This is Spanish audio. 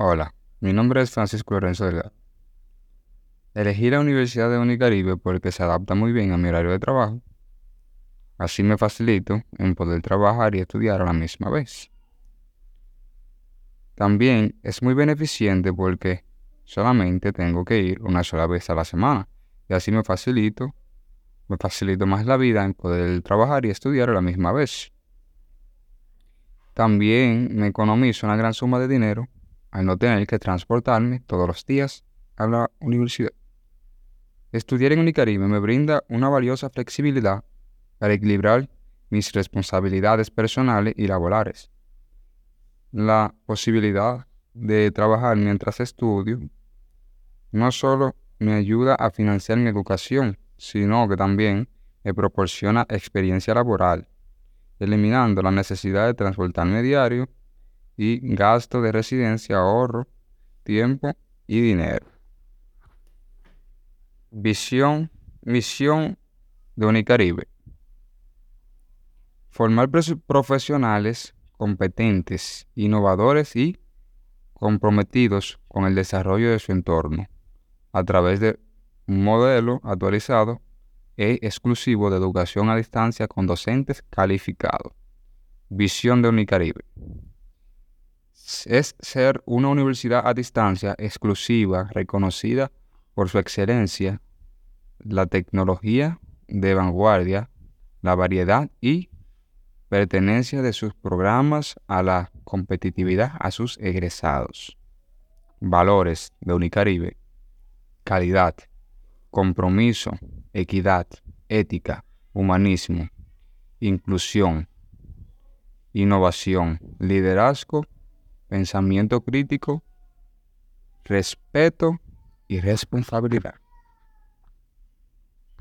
Hola, mi nombre es Francisco Lorenzo Delgado. Elegí la Universidad de Unicaribe porque se adapta muy bien a mi horario de trabajo. Así me facilito en poder trabajar y estudiar a la misma vez. También es muy beneficiente porque solamente tengo que ir una sola vez a la semana y así me facilito, me facilito más la vida en poder trabajar y estudiar a la misma vez. También me economizo una gran suma de dinero al no tener que transportarme todos los días a la universidad. Estudiar en Unicaribe me brinda una valiosa flexibilidad para equilibrar mis responsabilidades personales y laborales. La posibilidad de trabajar mientras estudio no solo me ayuda a financiar mi educación, sino que también me proporciona experiencia laboral eliminando la necesidad de transportarme diario y gasto de residencia, ahorro, tiempo y dinero. Visión, misión de Unicaribe. Formar profesionales competentes, innovadores y comprometidos con el desarrollo de su entorno a través de un modelo actualizado e exclusivo de educación a distancia con docentes calificados. Visión de Unicaribe. Es ser una universidad a distancia exclusiva, reconocida por su excelencia, la tecnología de vanguardia, la variedad y pertenencia de sus programas a la competitividad a sus egresados. Valores de Unicaribe. Calidad, compromiso, equidad, ética, humanismo, inclusión, innovación, liderazgo, pensamiento crítico, respeto y responsabilidad.